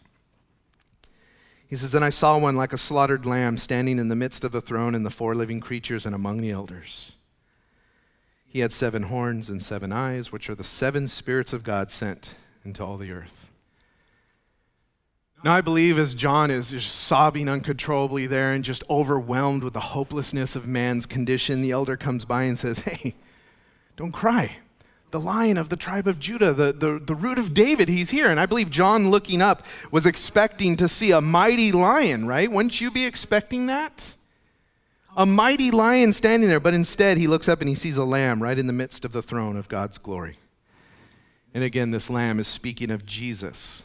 he says, And I saw one like a slaughtered lamb standing in the midst of the throne and the four living creatures and among the elders. He had seven horns and seven eyes, which are the seven spirits of God sent into all the earth. Now, I believe as John is just sobbing uncontrollably there and just overwhelmed with the hopelessness of man's condition, the elder comes by and says, Hey, don't cry. The lion of the tribe of Judah, the, the, the root of David, he's here. And I believe John, looking up, was expecting to see a mighty lion, right? Wouldn't you be expecting that? A mighty lion standing there, but instead he looks up and he sees a lamb right in the midst of the throne of God's glory. And again, this lamb is speaking of Jesus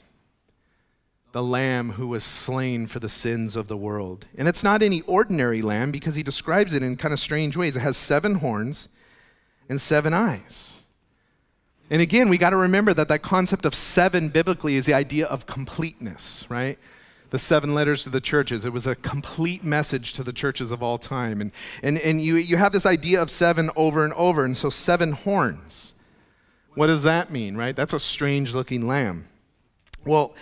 the lamb who was slain for the sins of the world. And it's not any ordinary lamb because he describes it in kind of strange ways. It has seven horns and seven eyes. And again, we got to remember that that concept of seven biblically is the idea of completeness, right? The seven letters to the churches. It was a complete message to the churches of all time. And, and, and you, you have this idea of seven over and over. And so, seven horns. What does that mean, right? That's a strange looking lamb. Well,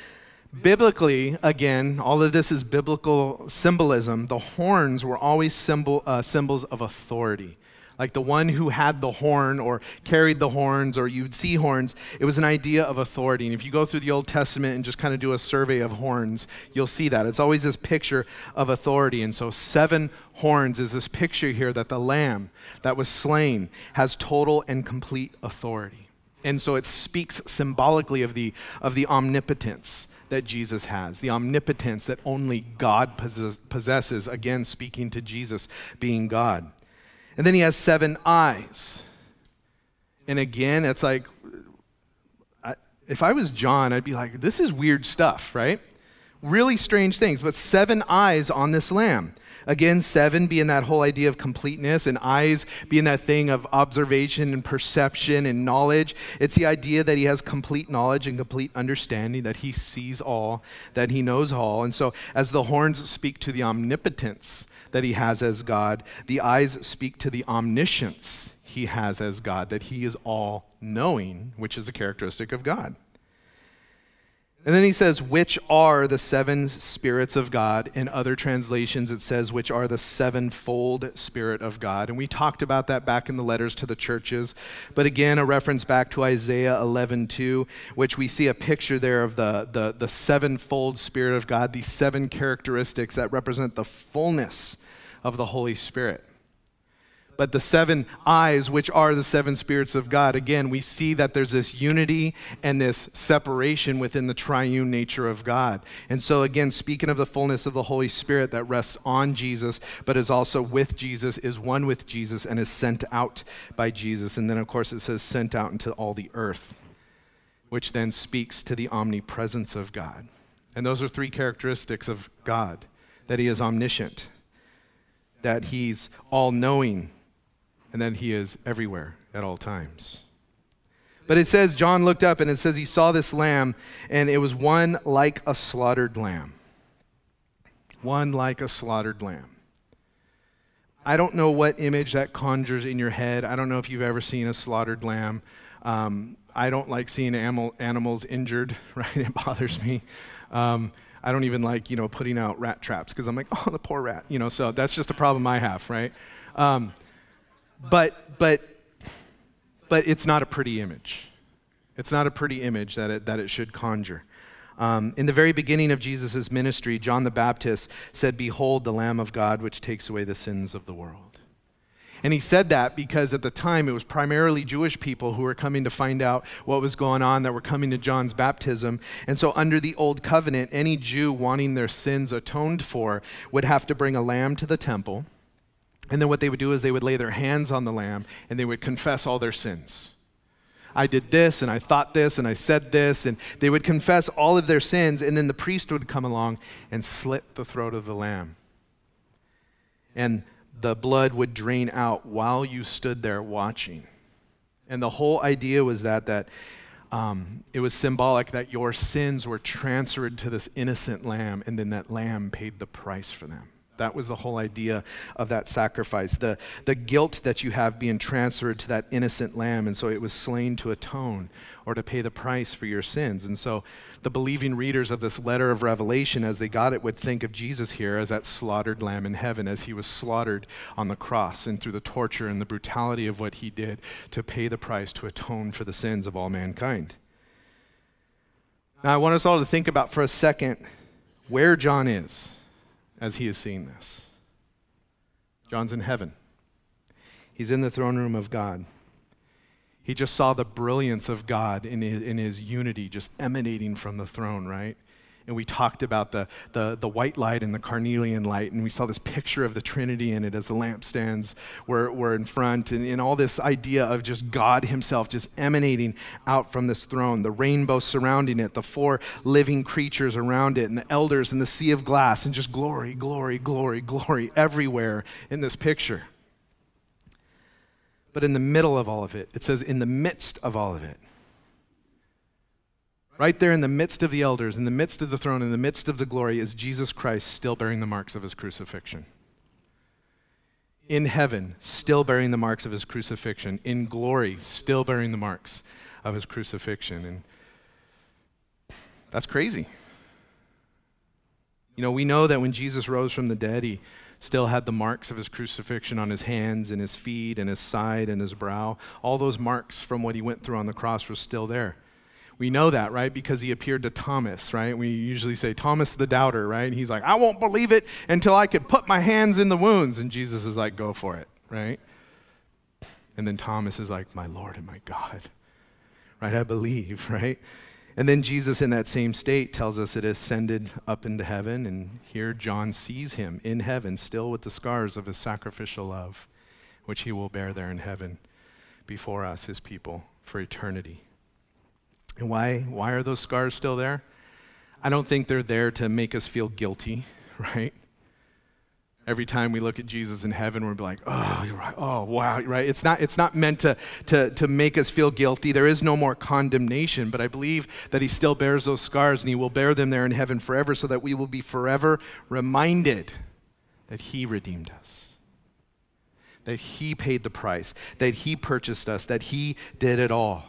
Biblically, again, all of this is biblical symbolism. The horns were always symbol, uh, symbols of authority. Like the one who had the horn or carried the horns or you'd see horns, it was an idea of authority. And if you go through the Old Testament and just kind of do a survey of horns, you'll see that. It's always this picture of authority. And so, seven horns is this picture here that the lamb that was slain has total and complete authority. And so it speaks symbolically of the, of the omnipotence that Jesus has, the omnipotence that only God possesses, again, speaking to Jesus being God. And then he has seven eyes. And again, it's like, I, if I was John, I'd be like, this is weird stuff, right? Really strange things, but seven eyes on this lamb. Again, seven being that whole idea of completeness, and eyes being that thing of observation and perception and knowledge. It's the idea that he has complete knowledge and complete understanding, that he sees all, that he knows all. And so, as the horns speak to the omnipotence that he has as God, the eyes speak to the omniscience he has as God, that he is all knowing, which is a characteristic of God. And then he says, which are the seven spirits of God. In other translations, it says, which are the sevenfold Spirit of God. And we talked about that back in the letters to the churches. But again, a reference back to Isaiah 11, 2, which we see a picture there of the, the, the sevenfold Spirit of God, these seven characteristics that represent the fullness of the Holy Spirit. But the seven eyes, which are the seven spirits of God. Again, we see that there's this unity and this separation within the triune nature of God. And so, again, speaking of the fullness of the Holy Spirit that rests on Jesus, but is also with Jesus, is one with Jesus, and is sent out by Jesus. And then, of course, it says sent out into all the earth, which then speaks to the omnipresence of God. And those are three characteristics of God that He is omniscient, that He's all knowing and then he is everywhere at all times. But it says, John looked up and it says he saw this lamb, and it was one like a slaughtered lamb. One like a slaughtered lamb. I don't know what image that conjures in your head. I don't know if you've ever seen a slaughtered lamb. Um, I don't like seeing animal, animals injured, right? It bothers me. Um, I don't even like, you know, putting out rat traps because I'm like, oh, the poor rat, you know, so that's just a problem I have, right? Um, but, but, but it's not a pretty image. It's not a pretty image that it, that it should conjure. Um, in the very beginning of Jesus' ministry, John the Baptist said, Behold, the Lamb of God, which takes away the sins of the world. And he said that because at the time it was primarily Jewish people who were coming to find out what was going on, that were coming to John's baptism. And so, under the Old Covenant, any Jew wanting their sins atoned for would have to bring a lamb to the temple and then what they would do is they would lay their hands on the lamb and they would confess all their sins. I did this and I thought this and I said this, and they would confess all of their sins, and then the priest would come along and slit the throat of the lamb. And the blood would drain out while you stood there watching. And the whole idea was that, that um, it was symbolic that your sins were transferred to this innocent lamb, and then that lamb paid the price for them. That was the whole idea of that sacrifice. The, the guilt that you have being transferred to that innocent lamb. And so it was slain to atone or to pay the price for your sins. And so the believing readers of this letter of Revelation, as they got it, would think of Jesus here as that slaughtered lamb in heaven, as he was slaughtered on the cross and through the torture and the brutality of what he did to pay the price to atone for the sins of all mankind. Now, I want us all to think about for a second where John is as he is seeing this. John's in heaven, he's in the throne room of God. He just saw the brilliance of God in his, in his unity just emanating from the throne, right? And we talked about the, the, the white light and the carnelian light, and we saw this picture of the Trinity in it as the lampstands were, were in front, and, and all this idea of just God Himself just emanating out from this throne, the rainbow surrounding it, the four living creatures around it, and the elders and the sea of glass, and just glory, glory, glory, glory everywhere in this picture. But in the middle of all of it, it says, in the midst of all of it, Right there in the midst of the elders, in the midst of the throne, in the midst of the glory, is Jesus Christ still bearing the marks of his crucifixion. In heaven, still bearing the marks of his crucifixion. In glory, still bearing the marks of his crucifixion. And that's crazy. You know, we know that when Jesus rose from the dead, he still had the marks of his crucifixion on his hands and his feet and his side and his brow. All those marks from what he went through on the cross were still there. We know that, right? Because he appeared to Thomas, right? We usually say, Thomas the doubter, right? And he's like, I won't believe it until I can put my hands in the wounds. And Jesus is like, go for it, right? And then Thomas is like, my Lord and my God, right? I believe, right? And then Jesus, in that same state, tells us it ascended up into heaven. And here John sees him in heaven, still with the scars of his sacrificial love, which he will bear there in heaven before us, his people, for eternity. And why, why are those scars still there? I don't think they're there to make us feel guilty, right? Every time we look at Jesus in heaven, we're like, oh, you're right. Oh, wow, right? It's not, it's not meant to, to, to make us feel guilty. There is no more condemnation, but I believe that he still bears those scars and he will bear them there in heaven forever so that we will be forever reminded that he redeemed us, that he paid the price, that he purchased us, that he did it all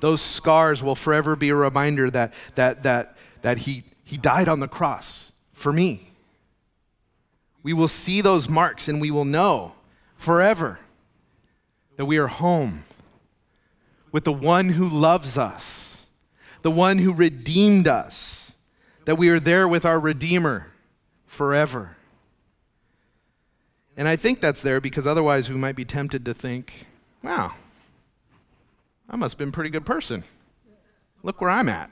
those scars will forever be a reminder that, that, that, that he, he died on the cross for me. We will see those marks and we will know forever that we are home with the one who loves us, the one who redeemed us, that we are there with our Redeemer forever. And I think that's there because otherwise we might be tempted to think, wow, I must have been a pretty good person. Look where I'm at.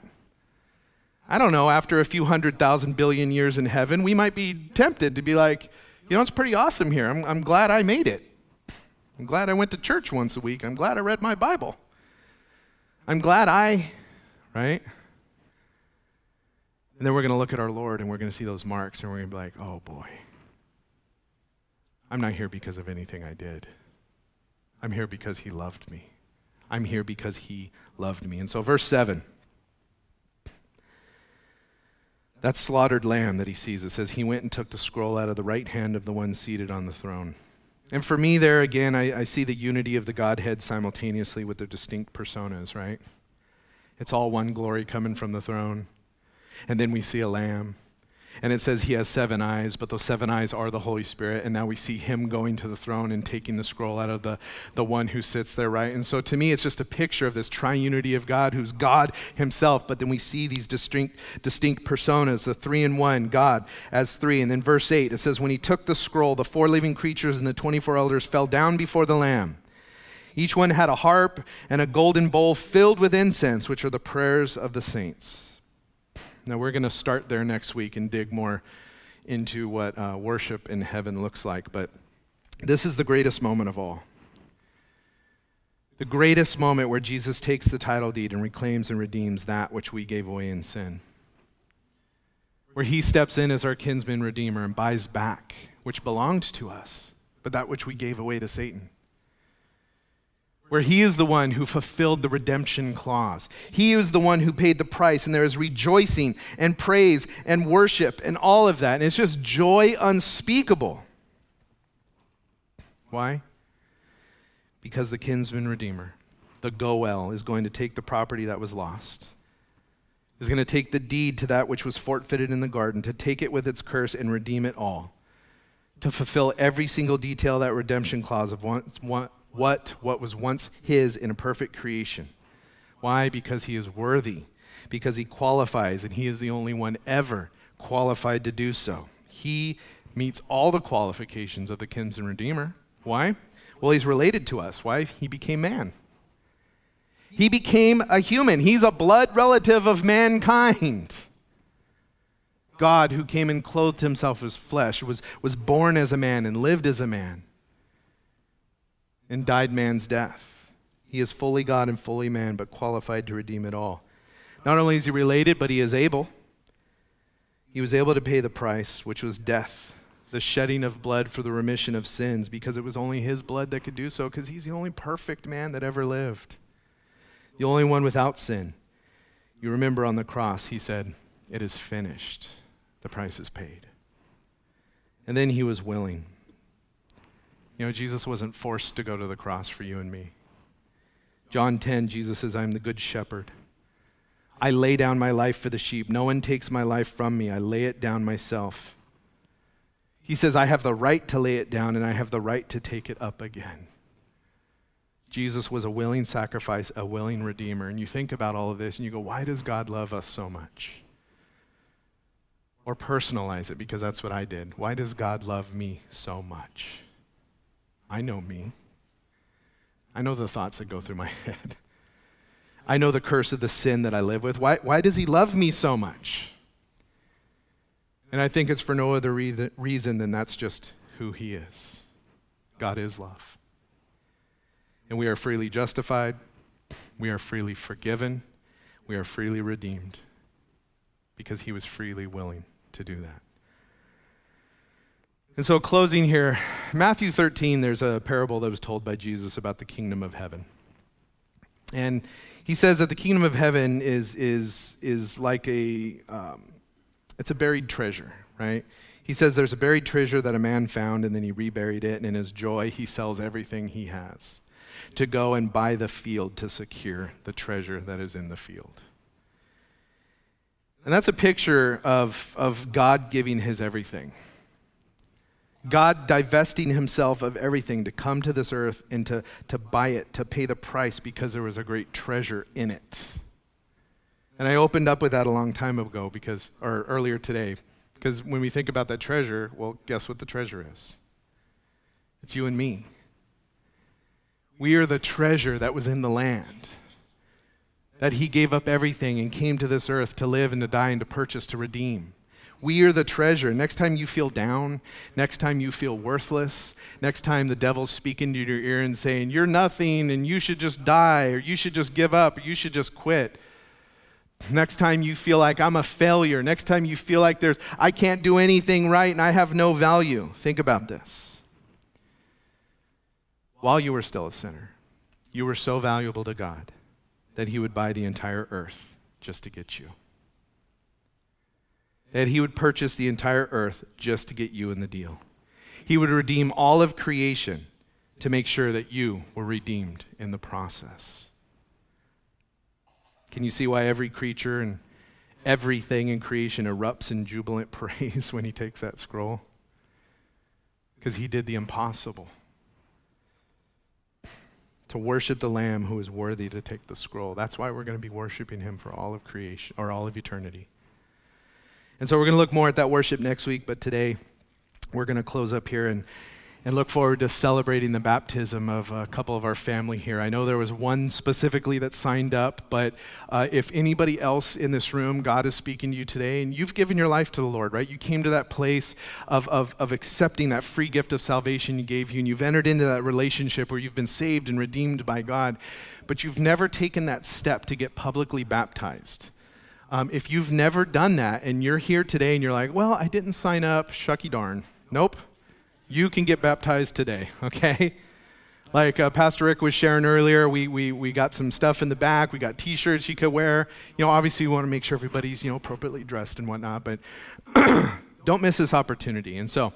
I don't know, after a few hundred thousand billion years in heaven, we might be tempted to be like, you know, it's pretty awesome here. I'm, I'm glad I made it. I'm glad I went to church once a week. I'm glad I read my Bible. I'm glad I, right? And then we're going to look at our Lord and we're going to see those marks and we're going to be like, oh boy, I'm not here because of anything I did. I'm here because he loved me. I'm here because he loved me. And so, verse 7 that slaughtered lamb that he sees, it says, He went and took the scroll out of the right hand of the one seated on the throne. And for me, there again, I, I see the unity of the Godhead simultaneously with their distinct personas, right? It's all one glory coming from the throne. And then we see a lamb. And it says he has seven eyes, but those seven eyes are the Holy Spirit. And now we see him going to the throne and taking the scroll out of the, the one who sits there, right? And so to me, it's just a picture of this triunity of God, who's God himself. But then we see these distinct, distinct personas, the three in one, God as three. And then verse 8, it says, When he took the scroll, the four living creatures and the 24 elders fell down before the Lamb. Each one had a harp and a golden bowl filled with incense, which are the prayers of the saints. Now, we're going to start there next week and dig more into what uh, worship in heaven looks like. But this is the greatest moment of all. The greatest moment where Jesus takes the title deed and reclaims and redeems that which we gave away in sin. Where he steps in as our kinsman redeemer and buys back which belonged to us, but that which we gave away to Satan where he is the one who fulfilled the redemption clause. He is the one who paid the price, and there is rejoicing and praise and worship and all of that. And it's just joy unspeakable. Why? Because the kinsman redeemer, the Goel, is going to take the property that was lost, is going to take the deed to that which was forfeited in the garden, to take it with its curse and redeem it all, to fulfill every single detail that redemption clause of one what what was once his in a perfect creation. Why? Because he is worthy, because he qualifies, and he is the only one ever qualified to do so. He meets all the qualifications of the kinsman redeemer. Why? Well, he's related to us. Why? He became man. He became a human. He's a blood relative of mankind. God, who came and clothed himself as flesh, was, was born as a man and lived as a man and died man's death. He is fully God and fully man, but qualified to redeem it all. Not only is he related, but he is able. He was able to pay the price, which was death, the shedding of blood for the remission of sins, because it was only his blood that could do so, because he's the only perfect man that ever lived, the only one without sin. You remember on the cross, he said, It is finished. The price is paid. And then he was willing. You know, Jesus wasn't forced to go to the cross for you and me. John 10, Jesus says, I am the good shepherd. I lay down my life for the sheep. No one takes my life from me. I lay it down myself. He says, I have the right to lay it down and I have the right to take it up again. Jesus was a willing sacrifice, a willing redeemer. And you think about all of this and you go, why does God love us so much? Or personalize it because that's what I did. Why does God love me so much? I know me. I know the thoughts that go through my head. I know the curse of the sin that I live with. Why, why does he love me so much? And I think it's for no other re- reason than that's just who he is. God is love. And we are freely justified, we are freely forgiven, we are freely redeemed because he was freely willing to do that. And so, closing here, Matthew 13, there's a parable that was told by Jesus about the kingdom of heaven. And he says that the kingdom of heaven is, is, is like a, um, it's a buried treasure, right? He says there's a buried treasure that a man found and then he reburied it, and in his joy, he sells everything he has to go and buy the field to secure the treasure that is in the field. And that's a picture of, of God giving his everything. God divesting himself of everything to come to this earth and to, to buy it, to pay the price because there was a great treasure in it. And I opened up with that a long time ago because, or earlier today, because when we think about that treasure, well, guess what the treasure is? It's you and me. We are the treasure that was in the land. That he gave up everything and came to this earth to live and to die and to purchase, to redeem. We are the treasure. Next time you feel down, next time you feel worthless, next time the devil's speaking to your ear and saying, You're nothing and you should just die, or you should just give up, or you should just quit. Next time you feel like I'm a failure, next time you feel like there's I can't do anything right and I have no value. Think about this. While you were still a sinner, you were so valuable to God that he would buy the entire earth just to get you that he would purchase the entire earth just to get you in the deal. He would redeem all of creation to make sure that you were redeemed in the process. Can you see why every creature and everything in creation erupts in jubilant praise when he takes that scroll? Because he did the impossible to worship the Lamb who is worthy to take the scroll. That's why we're going to be worshiping him for all of creation or all of eternity. And so we're going to look more at that worship next week, but today we're going to close up here and, and look forward to celebrating the baptism of a couple of our family here. I know there was one specifically that signed up, but uh, if anybody else in this room, God is speaking to you today, and you've given your life to the Lord, right? You came to that place of, of, of accepting that free gift of salvation He gave you, and you've entered into that relationship where you've been saved and redeemed by God, but you've never taken that step to get publicly baptized. Um, if you've never done that and you're here today and you're like, well, I didn't sign up, shucky darn. Nope. You can get baptized today, okay? Like uh, Pastor Rick was sharing earlier, we, we, we got some stuff in the back. We got t shirts you could wear. You know, obviously, we want to make sure everybody's, you know, appropriately dressed and whatnot, but don't miss this opportunity. And so,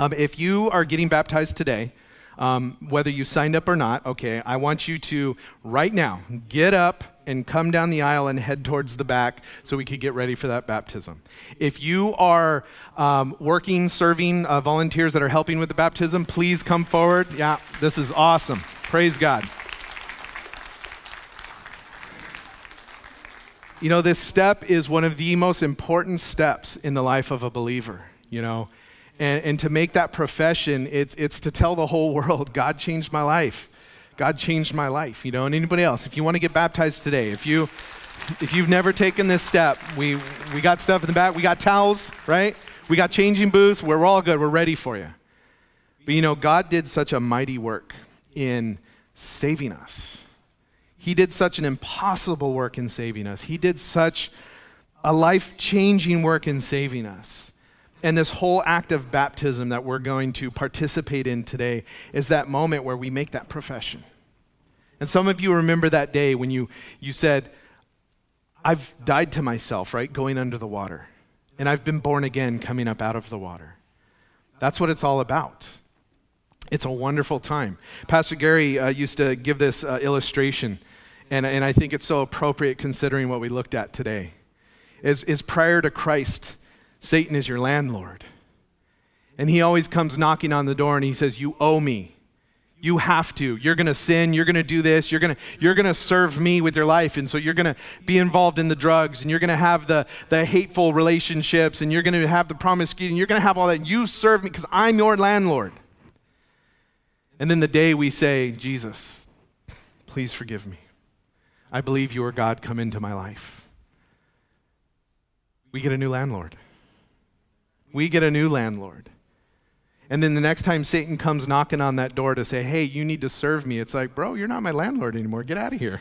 um, if you are getting baptized today, um, whether you signed up or not, okay, I want you to right now get up and come down the aisle and head towards the back so we could get ready for that baptism. If you are um, working, serving uh, volunteers that are helping with the baptism, please come forward. Yeah, this is awesome. Praise God. You know, this step is one of the most important steps in the life of a believer, you know. And, and to make that profession, it's, it's to tell the whole world, God changed my life. God changed my life, you know, and anybody else, if you want to get baptized today, if you if you've never taken this step, we we got stuff in the back, we got towels, right? We got changing booths, we're all good, we're ready for you. But you know, God did such a mighty work in saving us. He did such an impossible work in saving us. He did such a life changing work in saving us. And this whole act of baptism that we're going to participate in today is that moment where we make that profession. And some of you remember that day when you, you said, I've died to myself, right? Going under the water. And I've been born again coming up out of the water. That's what it's all about. It's a wonderful time. Pastor Gary uh, used to give this uh, illustration, and, and I think it's so appropriate considering what we looked at today. Is, is prior to Christ, Satan is your landlord. And he always comes knocking on the door and he says, You owe me. You have to. You're going to sin. You're going to do this. You're going to you're going to serve me with your life. And so you're going to be involved in the drugs and you're going to have the, the hateful relationships and you're going to have the promiscuity and you're going to have all that. You serve me because I'm your landlord. And then the day we say, Jesus, please forgive me. I believe you are God. Come into my life. We get a new landlord. We get a new landlord. And then the next time Satan comes knocking on that door to say, hey, you need to serve me, it's like, bro, you're not my landlord anymore. Get out of here.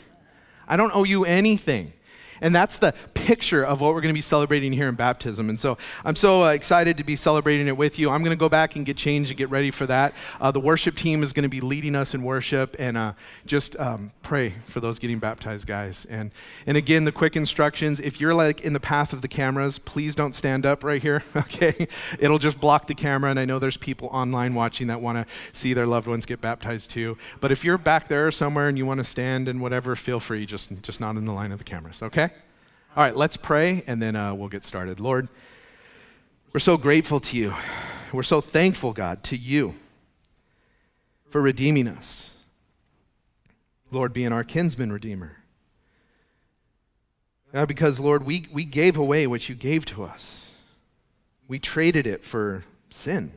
I don't owe you anything. And that's the picture of what we're going to be celebrating here in baptism. And so I'm so uh, excited to be celebrating it with you. I'm going to go back and get changed and get ready for that. Uh, the worship team is going to be leading us in worship and uh, just um, pray for those getting baptized, guys. And, and again, the quick instructions if you're like in the path of the cameras, please don't stand up right here, okay? It'll just block the camera. And I know there's people online watching that want to see their loved ones get baptized too. But if you're back there somewhere and you want to stand and whatever, feel free, just, just not in the line of the cameras, okay? All right, let's pray and then uh, we'll get started. Lord, we're so grateful to you. We're so thankful, God, to you for redeeming us. Lord, being our kinsman redeemer. God, because, Lord, we, we gave away what you gave to us, we traded it for sin.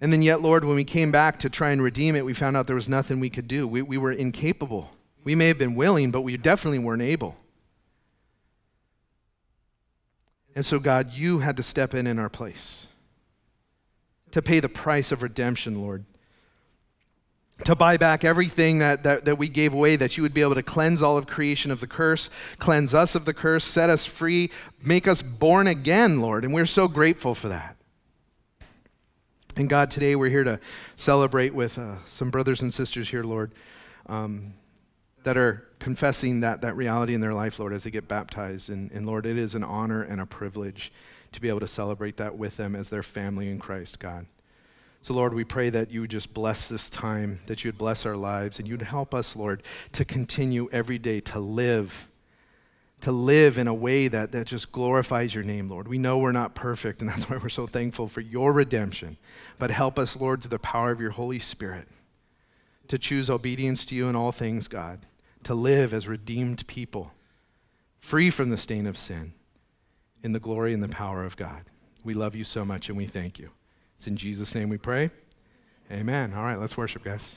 And then, yet, Lord, when we came back to try and redeem it, we found out there was nothing we could do. We, we were incapable. We may have been willing, but we definitely weren't able. And so, God, you had to step in in our place to pay the price of redemption, Lord. To buy back everything that, that, that we gave away, that you would be able to cleanse all of creation of the curse, cleanse us of the curse, set us free, make us born again, Lord. And we're so grateful for that. And God, today we're here to celebrate with uh, some brothers and sisters here, Lord, um, that are confessing that, that reality in their life, Lord, as they get baptized. And, and Lord, it is an honor and a privilege to be able to celebrate that with them as their family in Christ, God. So, Lord, we pray that you would just bless this time, that you would bless our lives, and you'd help us, Lord, to continue every day to live to live in a way that, that just glorifies your name, Lord. We know we're not perfect, and that's why we're so thankful for your redemption. But help us, Lord, through the power of your Holy Spirit, to choose obedience to you in all things, God, to live as redeemed people, free from the stain of sin, in the glory and the power of God. We love you so much, and we thank you. It's in Jesus' name we pray. Amen. All right, let's worship, guys.